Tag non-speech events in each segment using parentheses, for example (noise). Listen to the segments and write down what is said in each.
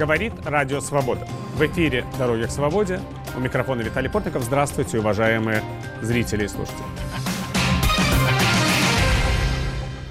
Говорит Радио Свобода. В эфире «Дороги к свободе». У микрофона Виталий Портников. Здравствуйте, уважаемые зрители и слушатели.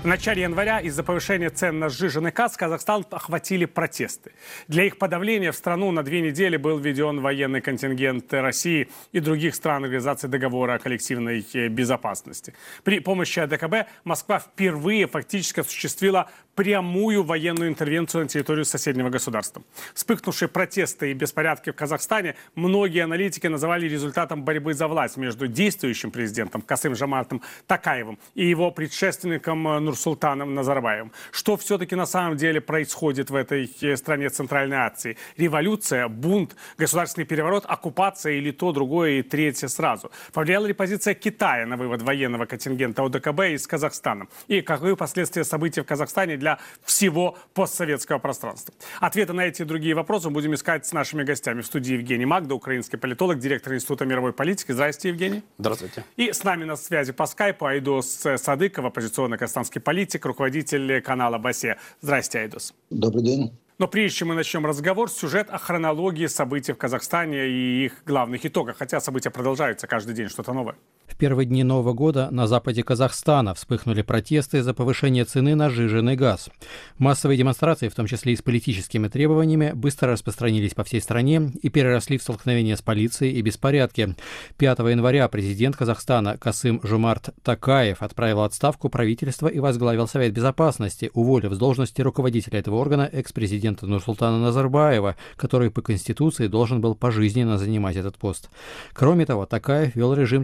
В начале января из-за повышения цен на сжиженный газ Казахстан охватили протесты. Для их подавления в страну на две недели был введен военный контингент России и других стран Организации договора о коллективной э, безопасности. При помощи АДКБ Москва впервые фактически осуществила прямую военную интервенцию на территорию соседнего государства. Вспыхнувшие протесты и беспорядки в Казахстане многие аналитики называли результатом борьбы за власть между действующим президентом Касым Жамартом Такаевым и его предшественником Нурсултаном Назарбаевым. Что все-таки на самом деле происходит в этой э, стране Центральной Азии? Революция, бунт, государственный переворот, оккупация или то, другое и третье сразу? Повлияла ли позиция Китая на вывод военного контингента ОДКБ из Казахстана? И каковы последствия событий в Казахстане для для всего постсоветского пространства. Ответы на эти и другие вопросы будем искать с нашими гостями. В студии Евгений Магда, украинский политолог, директор Института мировой политики. Здравствуйте, Евгений. Здравствуйте. И с нами на связи по скайпу Айдос Садыков, оппозиционный казахстанский политик, руководитель канала «Басе». Здравствуйте, Айдос. Добрый день. Но прежде чем мы начнем разговор, сюжет о хронологии событий в Казахстане и их главных итогах. Хотя события продолжаются каждый день, что-то новое. В первые дни Нового года на западе Казахстана вспыхнули протесты за повышение цены на жиженый газ. Массовые демонстрации, в том числе и с политическими требованиями, быстро распространились по всей стране и переросли в столкновения с полицией и беспорядки. 5 января президент Казахстана Касым Жумарт Такаев отправил отставку правительства и возглавил Совет Безопасности, уволив с должности руководителя этого органа экс-президента президента Нурсултана Назарбаева, который по Конституции должен был пожизненно занимать этот пост. Кроме того, Такаев вел режим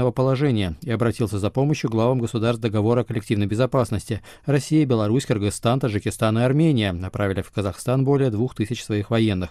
чрезвычайного положения и обратился за помощью главам государств договора о коллективной безопасности. Россия, Беларусь, Кыргызстан, Таджикистан и Армения направили в Казахстан более двух тысяч своих военных.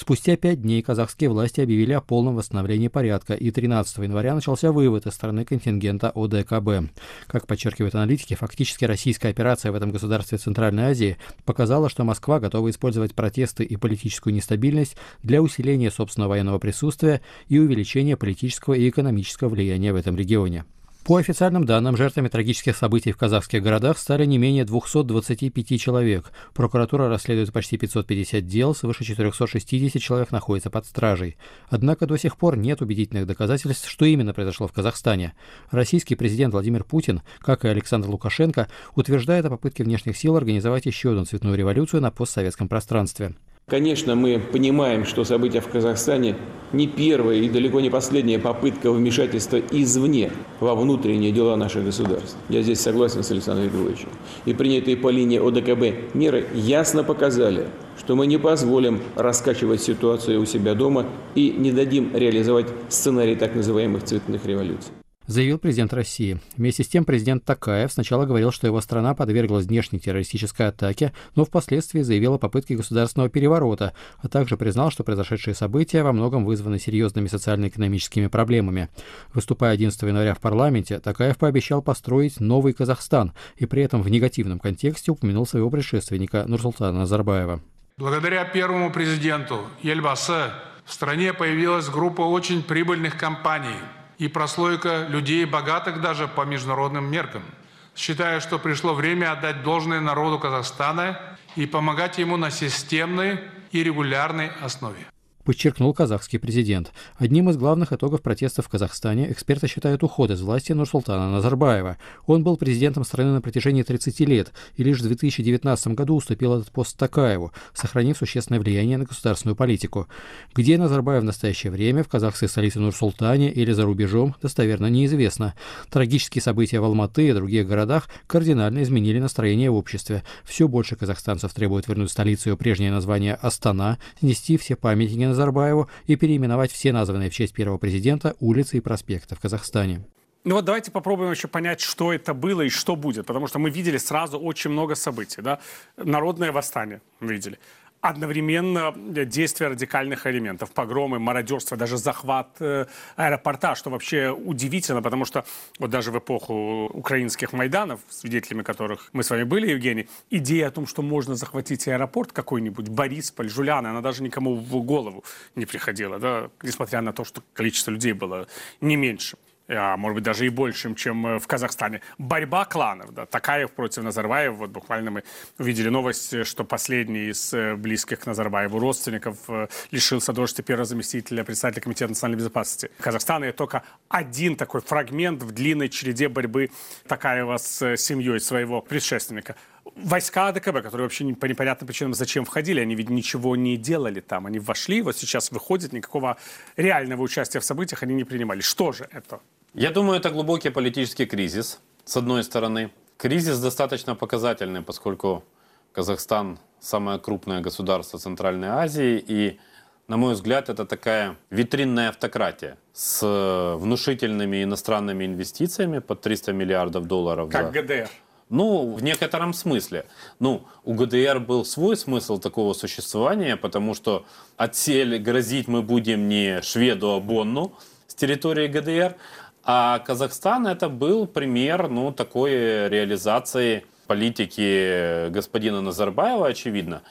Спустя пять дней казахские власти объявили о полном восстановлении порядка, и 13 января начался вывод из страны контингента ОДКБ. Как подчеркивают аналитики, фактически российская операция в этом государстве Центральной Азии показала, что Москва готова использовать протесты и политическую нестабильность для усиления собственного военного присутствия и увеличения политического и экономического влияния в этом регионе. По официальным данным, жертвами трагических событий в казахских городах стали не менее 225 человек. Прокуратура расследует почти 550 дел, свыше 460 человек находится под стражей. Однако до сих пор нет убедительных доказательств, что именно произошло в Казахстане. Российский президент Владимир Путин, как и Александр Лукашенко, утверждает о попытке внешних сил организовать еще одну цветную революцию на постсоветском пространстве. Конечно, мы понимаем, что события в Казахстане не первая и далеко не последняя попытка вмешательства извне во внутренние дела наших государств. Я здесь согласен с Александром Григорьевичем. И принятые по линии ОДКБ меры ясно показали, что мы не позволим раскачивать ситуацию у себя дома и не дадим реализовать сценарий так называемых цветных революций заявил президент России. Вместе с тем президент Такаев сначала говорил, что его страна подверглась внешней террористической атаке, но впоследствии заявил о попытке государственного переворота, а также признал, что произошедшие события во многом вызваны серьезными социально-экономическими проблемами. Выступая 11 января в парламенте, Такаев пообещал построить новый Казахстан и при этом в негативном контексте упомянул своего предшественника Нурсултана Назарбаева. Благодаря первому президенту Ельбасы в стране появилась группа очень прибыльных компаний – и прослойка людей, богатых даже по международным меркам. Считаю, что пришло время отдать должное народу Казахстана и помогать ему на системной и регулярной основе подчеркнул казахский президент. Одним из главных итогов протестов в Казахстане эксперты считают уход из власти Нурсултана Назарбаева. Он был президентом страны на протяжении 30 лет и лишь в 2019 году уступил этот пост Такаеву, сохранив существенное влияние на государственную политику. Где Назарбаев в настоящее время, в казахской столице Нур-Султане или за рубежом, достоверно неизвестно. Трагические события в Алматы и других городах кардинально изменили настроение в обществе. Все больше казахстанцев требуют вернуть столицу ее прежнее название Астана, снести все памятники на Назарбаеву и переименовать все названные в честь первого президента улицы и проспекты в Казахстане. Ну вот давайте попробуем еще понять, что это было и что будет, потому что мы видели сразу очень много событий. Да? Народное восстание мы видели одновременно действия радикальных элементов, погромы, мародерство, даже захват э, аэропорта, что вообще удивительно, потому что вот даже в эпоху украинских майданов, свидетелями которых мы с вами были, Евгений, идея о том, что можно захватить аэропорт какой-нибудь, Борисполь, Жуляна, она даже никому в голову не приходила, да, несмотря на то, что количество людей было не меньше. А может быть даже и большим, чем э, в Казахстане. Борьба кланов, да, Такаев против Назарбаева. Вот буквально мы увидели новость, что последний из э, близких к Назарбаеву родственников э, лишился должности первого заместителя председателя Комитета национальной безопасности Казахстана. И только один такой фрагмент в длинной череде борьбы Такаева с семьей своего предшественника войска АДКБ, которые вообще по непонятным причинам зачем входили, они ведь ничего не делали там. Они вошли, вот сейчас выходят, никакого реального участия в событиях они не принимали. Что же это? Я думаю, это глубокий политический кризис, с одной стороны. Кризис достаточно показательный, поскольку Казахстан самое крупное государство Центральной Азии, и, на мой взгляд, это такая витринная автократия с внушительными иностранными инвестициями под 300 миллиардов долларов. Как за... ГДР. Ну, в некотором смысле. Ну, у ГДР был свой смысл такого существования, потому что отсель грозить мы будем не шведу, а Бонну с территории ГДР, а Казахстан это был пример, ну, такой реализации политики господина Назарбаева, очевидно.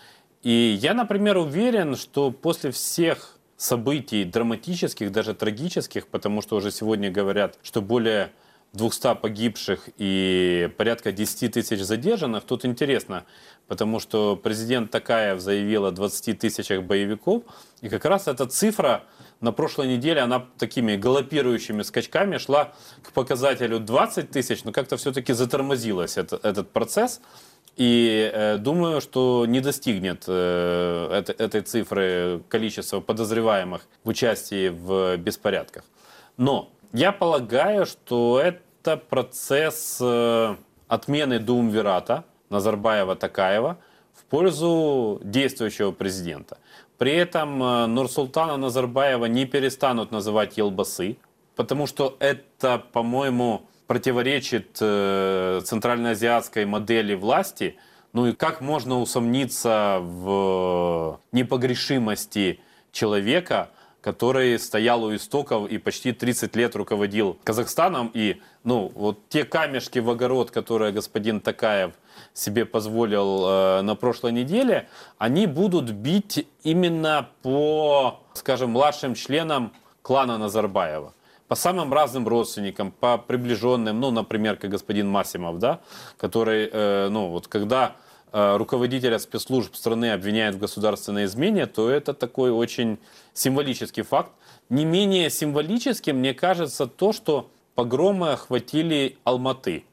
И я, например, уверен, что после всех событий драматических, даже трагических, потому что уже сегодня говорят, что более 200 погибших и порядка 10 тысяч задержанных, тут интересно, потому что президент Такаев заявил о 20 тысячах боевиков, и как раз эта цифра на прошлой неделе, она такими галопирующими скачками шла к показателю 20 тысяч, но как-то все-таки затормозилась это, этот процесс. И э, думаю, что не достигнет э, это, этой цифры количество подозреваемых в участии в беспорядках. Но я полагаю, что это процесс э, отмены Думвирата Назарбаева-Такаева в пользу действующего президента. При этом э, Нурсултана Назарбаева не перестанут называть Елбасы, потому что это, по-моему, противоречит э, центральноазиатской модели власти. Ну и как можно усомниться в непогрешимости человека, который стоял у истоков и почти 30 лет руководил Казахстаном. И ну, вот те камешки в огород, которые господин Такаев себе позволил э, на прошлой неделе, они будут бить именно по, скажем, младшим членам клана Назарбаева по самым разным родственникам, по приближенным, ну, например, как господин Масимов, да, который, э, ну, вот когда Э, руководителя спецслужб страны обвиняют в государственной измене, то это такой очень символический факт. Не менее символическим, мне кажется, то, что погромы охватили Алматы,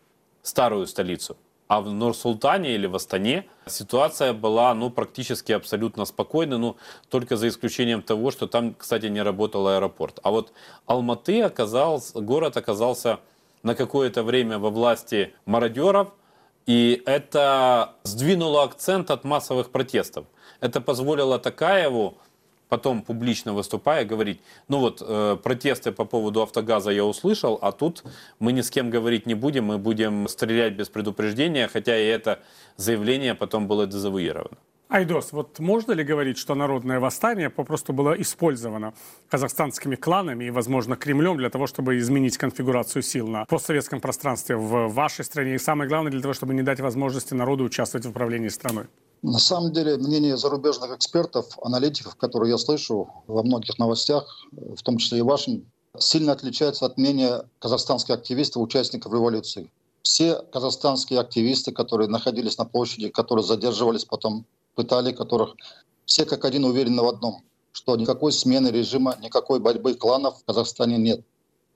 старую столицу. А в Нур-Султане или в Астане ситуация была ну, практически абсолютно спокойной, ну, только за исключением того, что там, кстати, не работал аэропорт. А вот Алматы оказался, город оказался на какое-то время во власти мародеров – и это сдвинуло акцент от массовых протестов. Это позволило Такаеву потом публично выступая говорить, ну вот э, протесты по поводу автогаза я услышал, а тут мы ни с кем говорить не будем, мы будем стрелять без предупреждения, хотя и это заявление потом было дезавуировано. Айдос, вот можно ли говорить, что народное восстание попросту было использовано казахстанскими кланами и, возможно, Кремлем для того, чтобы изменить конфигурацию сил на постсоветском пространстве в вашей стране и, самое главное, для того, чтобы не дать возможности народу участвовать в управлении страной? На самом деле, мнение зарубежных экспертов, аналитиков, которые я слышу во многих новостях, в том числе и вашим, сильно отличается от мнения казахстанских активистов, участников революции. Все казахстанские активисты, которые находились на площади, которые задерживались потом пытали, которых все как один уверены в одном, что никакой смены режима, никакой борьбы кланов в Казахстане нет.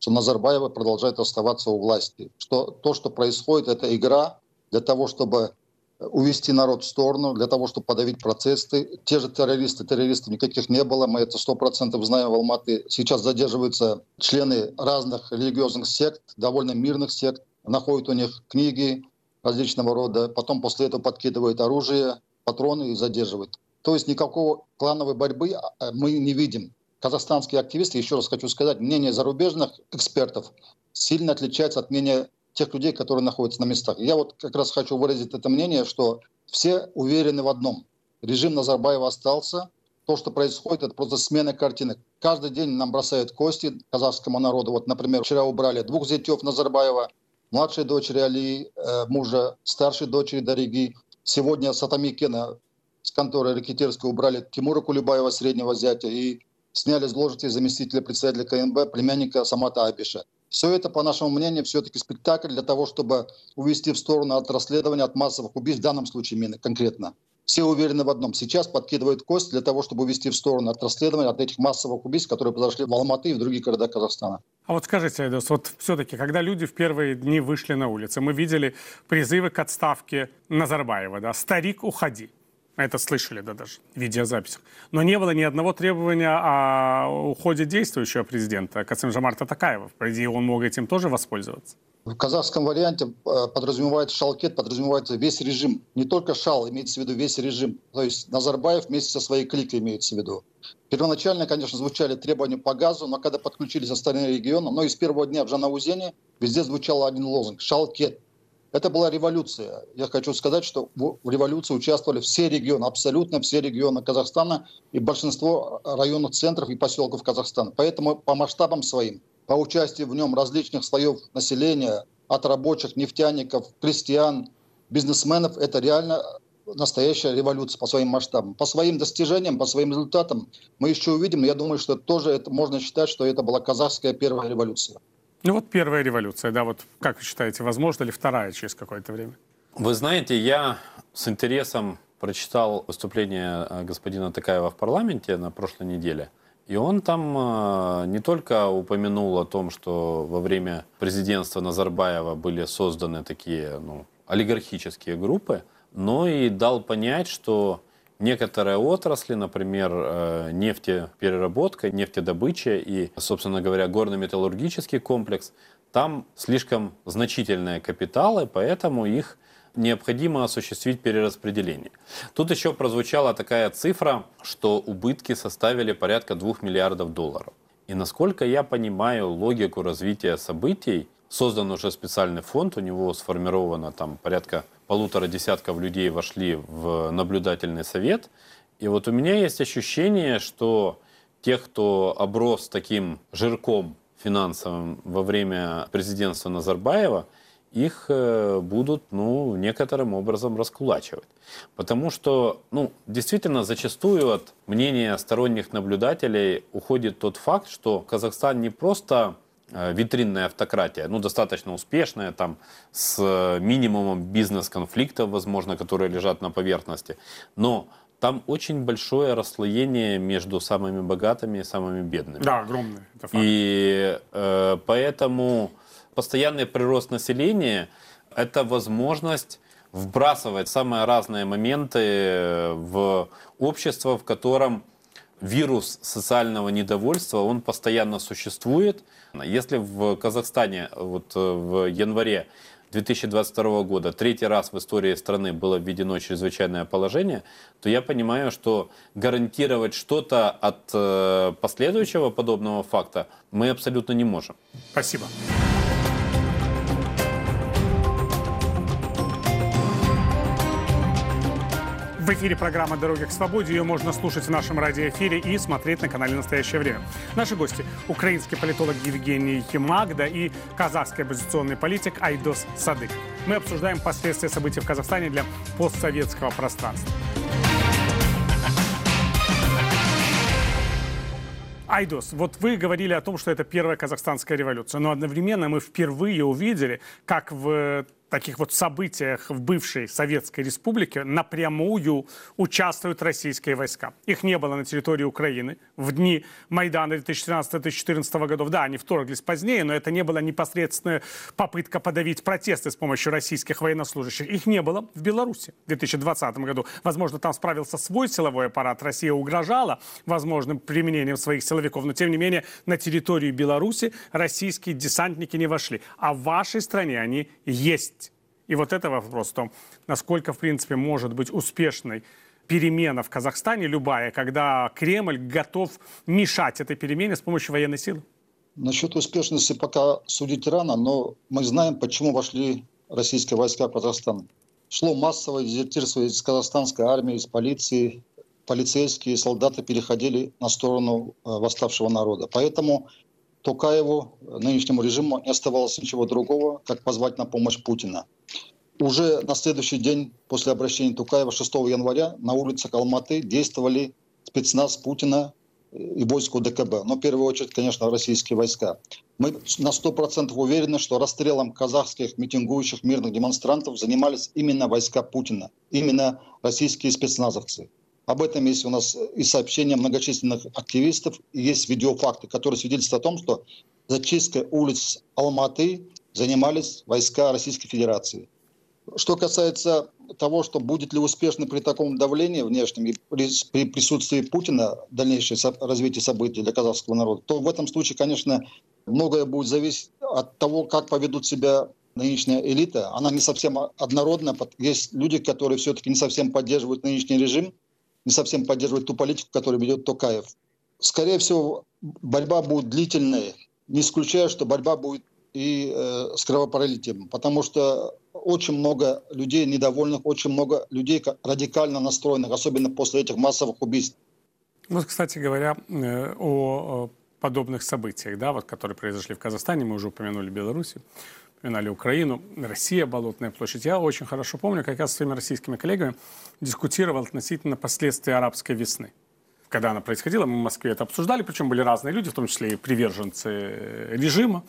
Что Назарбаева продолжает оставаться у власти. Что то, что происходит, это игра для того, чтобы увести народ в сторону, для того, чтобы подавить процессы. Те же террористы, террористов никаких не было, мы это сто процентов знаем в Алматы. Сейчас задерживаются члены разных религиозных сект, довольно мирных сект, находят у них книги различного рода, потом после этого подкидывают оружие, патроны и задерживают. То есть никакого клановой борьбы а, а, мы не видим. Казахстанские активисты, еще раз хочу сказать, мнение зарубежных экспертов сильно отличается от мнения тех людей, которые находятся на местах. Я вот как раз хочу выразить это мнение, что все уверены в одном. Режим Назарбаева остался. То, что происходит, это просто смена картинок. Каждый день нам бросают кости казахскому народу. Вот, например, вчера убрали двух зятев Назарбаева, младшей дочери Али, э, мужа, старшей дочери Дариги, Сегодня с Атамикена, с конторы ракетирской убрали Тимура Кулебаева, среднего зятя, и сняли с должности заместителя председателя КНБ, племянника Самата Абиша. Все это, по нашему мнению, все-таки спектакль для того, чтобы увести в сторону от расследования, от массовых убийств, в данном случае именно конкретно. Все уверены в одном. Сейчас подкидывают кость для того, чтобы увести в сторону от расследования, от этих массовых убийств, которые произошли в Алматы и в других городах Казахстана. А вот скажите, Айдос, вот все-таки, когда люди в первые дни вышли на улицы, мы видели призывы к отставке Назарбаева, да, «Старик, уходи». Это слышали, да, даже в видеозаписях. Но не было ни одного требования о уходе действующего президента Касым Жамарта Такаева. По идее, он мог этим тоже воспользоваться. В казахском варианте э, подразумевается шалкет, подразумевается весь режим. Не только шал, имеется в виду весь режим. То есть Назарбаев вместе со своей кликой имеется в виду. Первоначально, конечно, звучали требования по газу, но когда подключились остальные регионы, но и с первого дня в Жанаузене везде звучал один лозунг – шалкет. Это была революция. Я хочу сказать, что в революции участвовали все регионы, абсолютно все регионы Казахстана и большинство районных центров и поселков Казахстана. Поэтому по масштабам своим, по участию в нем различных слоев населения, от рабочих, нефтяников, крестьян, бизнесменов, это реально настоящая революция по своим масштабам. По своим достижениям, по своим результатам мы еще увидим. Я думаю, что тоже это можно считать, что это была казахская первая революция. Ну вот первая революция, да, вот как вы считаете, возможно ли вторая через какое-то время? Вы знаете, я с интересом прочитал выступление э, господина Такаева в парламенте на прошлой неделе. И он там э, не только упомянул о том, что во время президентства Назарбаева были созданы такие ну, олигархические группы, но и дал понять, что некоторые отрасли, например, э, нефтепереработка, нефтедобыча и, собственно говоря, горно-металлургический комплекс, там слишком значительные капиталы, поэтому их необходимо осуществить перераспределение. Тут еще прозвучала такая цифра, что убытки составили порядка 2 миллиардов долларов. И насколько я понимаю логику развития событий, создан уже специальный фонд, у него сформировано там порядка полутора десятков людей вошли в наблюдательный совет. И вот у меня есть ощущение, что тех, кто оброс таким жирком финансовым во время президентства Назарбаева, их э, будут ну, некоторым образом раскулачивать. Потому что ну, действительно зачастую от мнения сторонних наблюдателей уходит тот факт, что Казахстан не просто витринная автократия, ну, достаточно успешная, там, с минимумом бизнес-конфликтов, возможно, которые лежат на поверхности. Но там очень большое расслоение между самыми богатыми и самыми бедными. Да, огромное. Это факт. И э, поэтому постоянный прирост населения – это возможность вбрасывать самые разные моменты в общество, в котором вирус социального недовольства, он постоянно существует. Если в Казахстане вот э, в январе 2022 года третий раз в истории страны было введено чрезвычайное положение, то я понимаю, что гарантировать что-то от э, последующего подобного факта мы абсолютно не можем. Спасибо. В эфире программа «Дороги к свободе». Ее можно слушать в нашем радиоэфире и смотреть на канале «Настоящее время». Наши гости – украинский политолог Евгений Химагда и казахский оппозиционный политик Айдос Садык. Мы обсуждаем последствия событий в Казахстане для постсоветского пространства. Айдос, вот вы говорили о том, что это первая казахстанская революция, но одновременно мы впервые увидели, как в таких вот событиях в бывшей Советской Республике напрямую участвуют российские войска. Их не было на территории Украины в дни Майдана 2013-2014 годов. Да, они вторглись позднее, но это не была непосредственная попытка подавить протесты с помощью российских военнослужащих. Их не было в Беларуси в 2020 году. Возможно, там справился свой силовой аппарат. Россия угрожала возможным применением своих силовиков, но тем не менее на территорию Беларуси российские десантники не вошли. А в вашей стране они есть. И вот это вопрос в том, насколько, в принципе, может быть успешной перемена в Казахстане, любая, когда Кремль готов мешать этой перемене с помощью военной силы? Насчет успешности пока судить рано, но мы знаем, почему вошли российские войска в Казахстан. Шло массовое дезертирство из казахстанской армии, из полиции. Полицейские солдаты переходили на сторону э, восставшего народа. Поэтому Токаеву, нынешнему режиму, не оставалось ничего другого, как позвать на помощь Путина. Уже на следующий день после обращения Тукаева 6 января на улицах Алматы действовали спецназ Путина и войску ДКБ. Но в первую очередь, конечно, российские войска. Мы на 100% уверены, что расстрелом казахских митингующих мирных демонстрантов занимались именно войска Путина, именно российские спецназовцы. Об этом есть у нас и сообщения многочисленных активистов, и есть видеофакты, которые свидетельствуют о том, что зачисткой улиц Алматы занимались войска Российской Федерации. Что касается того, что будет ли успешно при таком давлении внешнем и при, при присутствии Путина дальнейшее развитие событий для казахского народа, то в этом случае, конечно, многое будет зависеть от того, как поведут себя нынешняя элита. Она не совсем однородна. Есть люди, которые все-таки не совсем поддерживают нынешний режим, не совсем поддерживают ту политику, которую ведет Токаев. Скорее всего, борьба будет длительной. Не исключаю, что борьба будет и э, с кровопролитием, потому что очень много людей недовольных, очень много людей радикально настроенных, особенно после этих массовых убийств. Вот, кстати говоря, э, о подобных событиях, да, вот, которые произошли в Казахстане, мы уже упомянули Белоруссию, упоминали Украину, Россия, Болотная площадь. Я очень хорошо помню, как я со своими российскими коллегами дискутировал относительно последствий арабской весны. Когда она происходила, мы в Москве это обсуждали, причем были разные люди, в том числе и приверженцы режима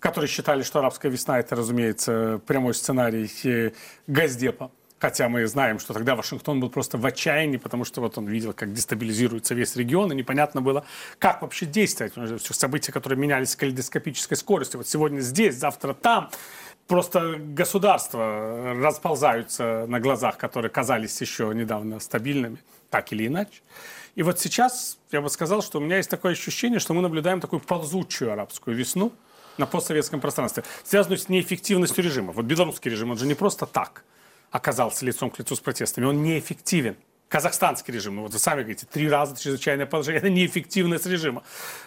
которые считали, что арабская весна это, разумеется, прямой сценарий э, Газдепа. Хотя мы знаем, что тогда Вашингтон был просто в отчаянии, потому что вот он видел, как дестабилизируется весь регион, и непонятно было, как вообще действовать. Все события, которые менялись с калейдоскопической скоростью. Вот сегодня здесь, завтра там. Просто государства расползаются на глазах, которые казались еще недавно стабильными, так или иначе. И вот сейчас я бы сказал, что у меня есть такое ощущение, что мы наблюдаем такую ползучую арабскую весну – на постсоветском пространстве, связанную с неэффективностью режима. Вот белорусский режим, он же не просто так оказался лицом к лицу с протестами, он неэффективен. Казахстанский режим, ну вот вы сами говорите, три раза чрезвычайное положение, это неэффективность режима.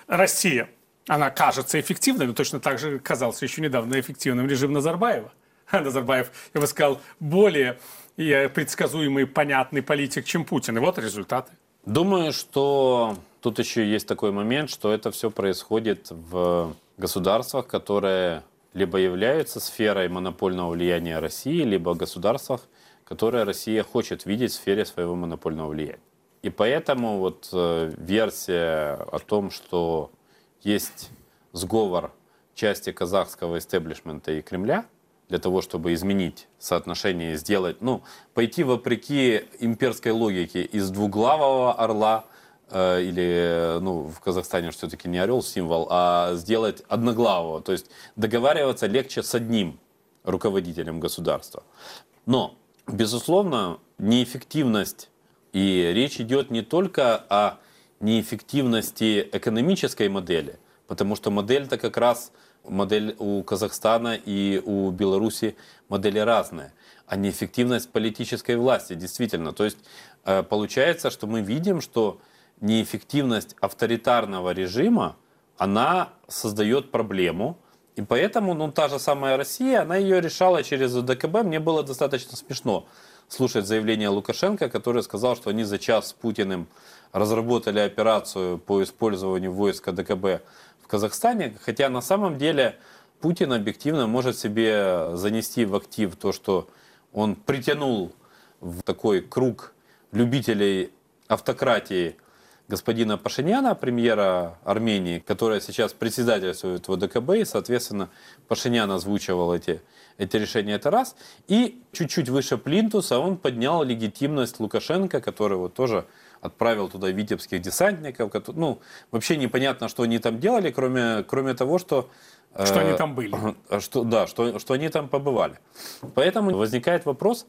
Россия, она кажется эффективной, но точно так же казался еще недавно эффективным режим Назарбаева. (laughs) Назарбаев, я бы сказал, более предсказуемый, понятный политик, чем Путин. И вот результаты. Думаю, что тут еще есть такой момент, что это все происходит в государствах, которые либо являются сферой монопольного влияния России, либо государствах, которые Россия хочет видеть в сфере своего монопольного влияния. И поэтому вот э, версия о том, что есть сговор части казахского истеблишмента и Кремля для того, чтобы изменить соотношение и сделать, ну, пойти вопреки имперской логике из двуглавого орла или ну, в Казахстане все-таки не орел символ, а сделать одноглавого. То есть договариваться легче с одним руководителем государства. Но, безусловно, неэффективность, и речь идет не только о неэффективности экономической модели, потому что модель-то как раз модель у Казахстана и у Беларуси модели разные, а неэффективность политической власти, действительно. То есть э, получается, что мы видим, что неэффективность авторитарного режима, она создает проблему. И поэтому, ну, та же самая Россия, она ее решала через ДКБ. Мне было достаточно смешно слушать заявление Лукашенко, который сказал, что они за час с Путиным разработали операцию по использованию войска ДКБ в Казахстане. Хотя на самом деле Путин объективно может себе занести в актив то, что он притянул в такой круг любителей автократии господина Пашиняна, премьера Армении, которая сейчас председательствует в ОДКБ, и, соответственно, Пашинян озвучивал эти, эти решения, это раз. И чуть-чуть выше Плинтуса он поднял легитимность Лукашенко, который вот тоже отправил туда витебских десантников. Которые, ну, вообще непонятно, что они там делали, кроме, кроме того, что э, что э, они там были. (clears throat) Что, да, что, что они там побывали. Поэтому возникает вопрос,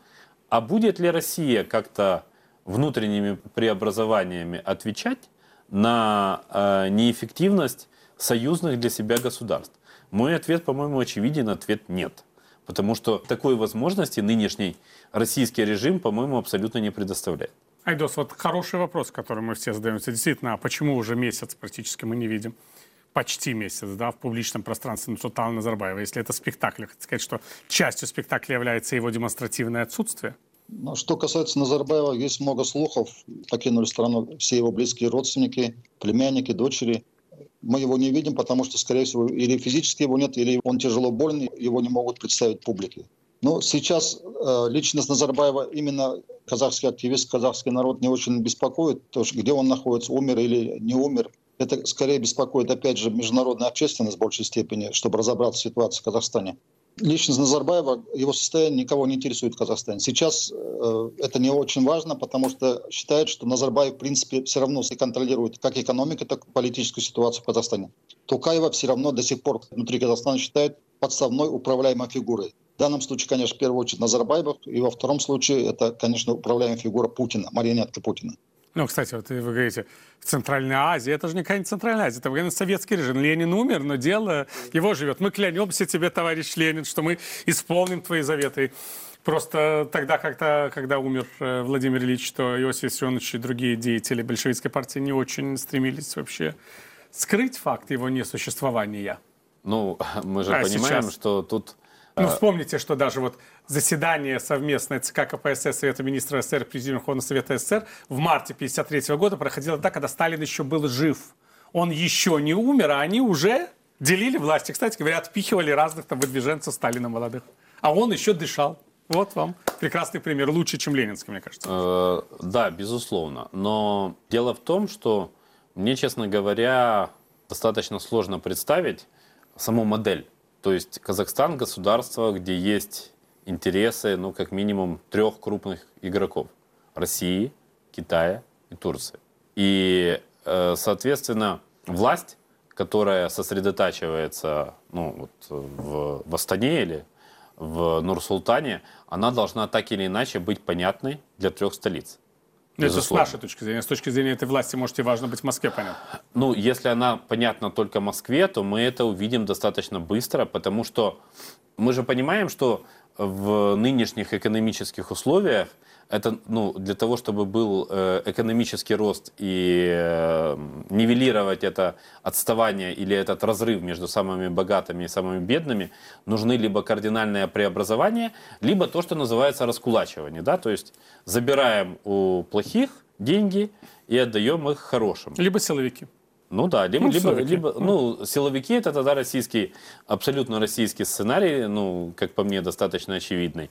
а будет ли Россия как-то внутренними преобразованиями отвечать на э, неэффективность союзных для себя государств? Мой ответ, по-моему, очевиден, ответ нет. Потому что такой возможности нынешний российский режим, по-моему, абсолютно не предоставляет. Айдос, вот хороший вопрос, который мы все задаемся. Действительно, а почему уже месяц практически мы не видим? Почти месяц, да, в публичном пространстве Нурсултана Назарбаева. Если это спектакль, хотите сказать, что частью спектакля является его демонстративное отсутствие? Ну, что касается Назарбаева, есть много слухов. Покинули страну все его близкие родственники, племянники, дочери. Мы его не видим, потому что, скорее всего, или физически его нет, или он тяжело болен, его не могут представить публике. Но сейчас э, личность Назарбаева, именно казахский активист, казахский народ не очень беспокоит, то, что где он находится, умер или не умер. Это скорее беспокоит, опять же, международная общественность в большей степени, чтобы разобраться в ситуации в Казахстане. Личность Назарбаева, его состояние никого не интересует в Казахстане. Сейчас э, это не очень важно, потому что считают, что Назарбаев, в принципе, все равно контролирует как экономику, так и политическую ситуацию в Казахстане. Тукаева все равно до сих пор внутри Казахстана считает подставной управляемой фигурой. В данном случае, конечно, в первую очередь Назарбаев, и во втором случае это, конечно, управляемая фигура Путина, марионетка Путина. Ну, кстати, вот вы говорите, в Центральной Азии, это же никакая не Центральная Азия, это военно советский режим. Ленин умер, но дело его живет. Мы клянемся тебе, товарищ Ленин, что мы исполним твои заветы. Просто тогда, когда, когда умер э, Владимир Ильич, то Иосиф Виссарионович и другие деятели большевистской партии не очень стремились вообще скрыть факт его несуществования. Ну, (laughs) мы же а понимаем, сейчас... что тут ну, вспомните, что даже вот заседание совместное ЦК КПСС Совета Министров СССР, Президиума Верховного Совета СССР в марте 1953 года проходило так, когда Сталин еще был жив. Он еще не умер, а они уже делили власти. Кстати говоря, отпихивали разных там выдвиженцев Сталина молодых. А он еще дышал. Вот вам прекрасный пример. Лучше, чем ленинский, мне кажется. Э, да, безусловно. Но дело в том, что мне, честно говоря, достаточно сложно представить саму модель то есть Казахстан государство, где есть интересы, ну, как минимум, трех крупных игроков. России, Китая и Турции. И, э, соответственно, власть, которая сосредотачивается ну, вот, в, в Астане или в Нур-Султане, она должна так или иначе быть понятной для трех столиц. Ну, это с нашей точки зрения. С точки зрения этой власти, можете важно быть в Москве понятно. Ну, если она понятна только Москве, то мы это увидим достаточно быстро, потому что мы же понимаем, что в нынешних экономических условиях это ну, для того, чтобы был э, экономический рост и э, нивелировать это отставание или этот разрыв между самыми богатыми и самыми бедными, нужны либо кардинальное преобразование, либо то, что называется раскулачивание. Да? То есть забираем у плохих деньги и отдаем их хорошим. Либо силовики. Ну да, либо, ну, либо, либо ну, силовики это тогда российский, абсолютно российский сценарий, ну, как по мне, достаточно очевидный.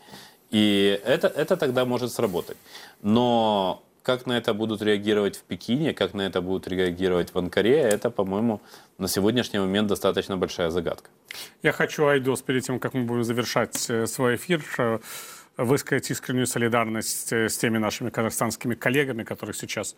И это, это тогда может сработать. Но как на это будут реагировать в Пекине, как на это будут реагировать в Анкаре, это, по-моему, на сегодняшний момент достаточно большая загадка. Я хочу, Айдос, перед тем, как мы будем завершать э, свой эфир, э, высказать искреннюю солидарность э, с теми нашими казахстанскими коллегами, которых сейчас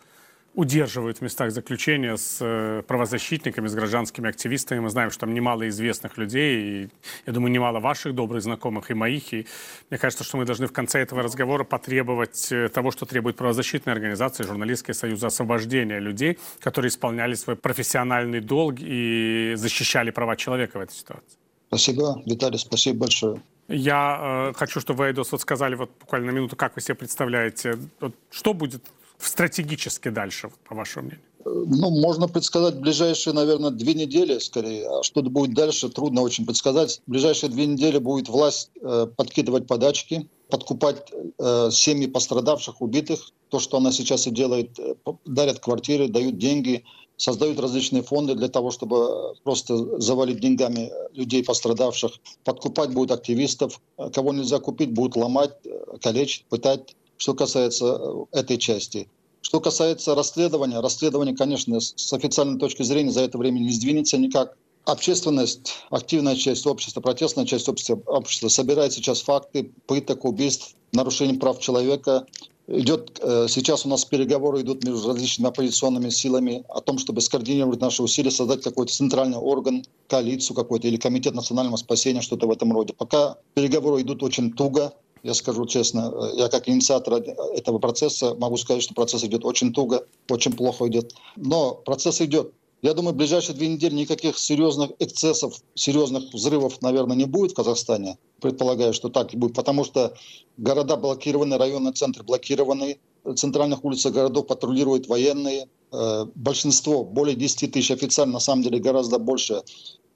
удерживают в местах заключения с э, правозащитниками, с гражданскими активистами. Мы знаем, что там немало известных людей, и, я думаю, немало ваших добрых знакомых и моих. И мне кажется, что мы должны в конце этого разговора потребовать э, того, что требует правозащитные организации, журналистские союзы, освобождения людей, которые исполняли свой профессиональный долг и защищали права человека в этой ситуации. Спасибо, Виталий, спасибо большое. Я э, хочу, чтобы вы, Айдос, вот сказали вот буквально на минуту, как вы себе представляете, вот, что будет стратегически дальше, по вашему мнению? Ну, можно предсказать ближайшие, наверное, две недели скорее. А что будет дальше, трудно очень предсказать. В ближайшие две недели будет власть э, подкидывать подачки, подкупать э, семьи пострадавших, убитых. То, что она сейчас и делает, э, дарят квартиры, дают деньги, создают различные фонды для того, чтобы просто завалить деньгами людей пострадавших. Подкупать будут активистов. Кого нельзя купить, будут ломать, э, калечить, пытать что касается э, этой части. Что касается расследования, расследование, конечно, с официальной точки зрения за это время не сдвинется никак. Общественность, активная часть общества, протестная часть общества, общества собирает сейчас факты пыток, убийств, нарушений прав человека. Идет, э, сейчас у нас переговоры идут между различными оппозиционными силами о том, чтобы скоординировать наши усилия, создать какой-то центральный орган, коалицию какой-то или комитет национального спасения, что-то в этом роде. Пока переговоры идут очень туго, я скажу честно, я как инициатор этого процесса могу сказать, что процесс идет очень туго, очень плохо идет. Но процесс идет. Я думаю, в ближайшие две недели никаких серьезных эксцессов, серьезных взрывов, наверное, не будет в Казахстане. Предполагаю, что так и будет, потому что города блокированы, районные центры блокированы, центральных улицах городов патрулируют военные. Э, большинство, более 10 тысяч официально, на самом деле гораздо больше,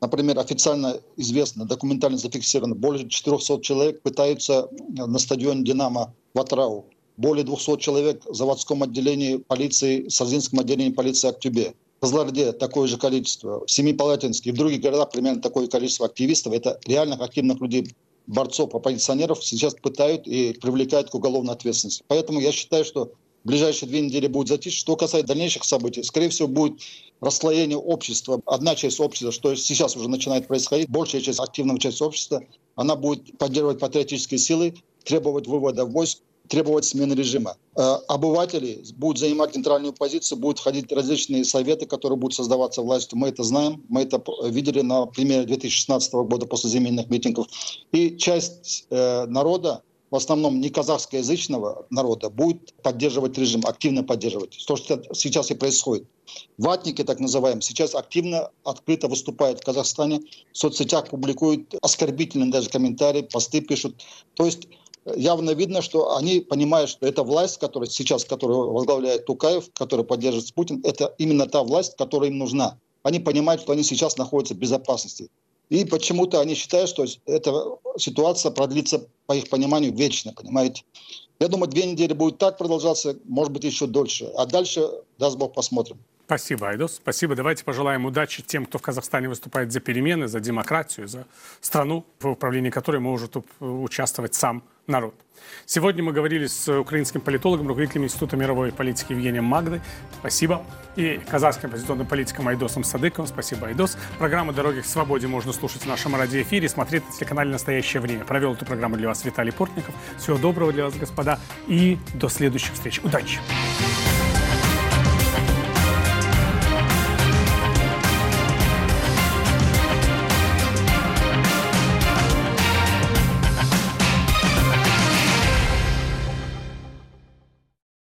Например, официально известно, документально зафиксировано, более 400 человек пытаются на стадионе «Динамо» в Атрау. Более 200 человек в заводском отделении полиции, в Сарзинском отделении полиции Актюбе. В Козларде такое же количество, в Семипалатинске и в других городах примерно такое количество активистов. Это реальных активных людей борцов, оппозиционеров сейчас пытают и привлекают к уголовной ответственности. Поэтому я считаю, что в ближайшие две недели будет затишье. Что касается дальнейших событий, скорее всего, будет расслоение общества. Одна часть общества, что сейчас уже начинает происходить, большая часть, активная часть общества, она будет поддерживать патриотические силы, требовать вывода войск, требовать смены режима. Э, обыватели будут занимать нейтральную позицию, будут входить различные советы, которые будут создаваться властью. Мы это знаем, мы это видели на примере 2016 года после земельных митингов. И часть э, народа, в основном не казахскоязычного народа, будет поддерживать режим, активно поддерживать. То, что сейчас и происходит. Ватники, так называемые, сейчас активно, открыто выступают в Казахстане, в соцсетях публикуют оскорбительные даже комментарии, посты пишут. То есть явно видно, что они понимают, что эта власть, которая сейчас, которую возглавляет Тукаев, которая поддерживает Путин, это именно та власть, которая им нужна. Они понимают, что они сейчас находятся в безопасности. И почему-то они считают, что эта ситуация продлится, по их пониманию, вечно, понимаете. Я думаю, две недели будет так продолжаться, может быть, еще дольше. А дальше, даст Бог, посмотрим. Спасибо, Айдос. Спасибо. Давайте пожелаем удачи тем, кто в Казахстане выступает за перемены, за демократию, за страну, в управлении которой может участвовать сам народ. Сегодня мы говорили с украинским политологом, руководителем Института мировой политики Евгением Магдой. Спасибо. И казахским оппозиционным политиком Айдосом Садыковым. Спасибо, Айдос. Программу «Дороги к свободе» можно слушать в нашем радиоэфире, смотреть на телеканале «Настоящее время». Провел эту программу для вас Виталий Портников. Всего доброго для вас, господа, и до следующих встреч. Удачи!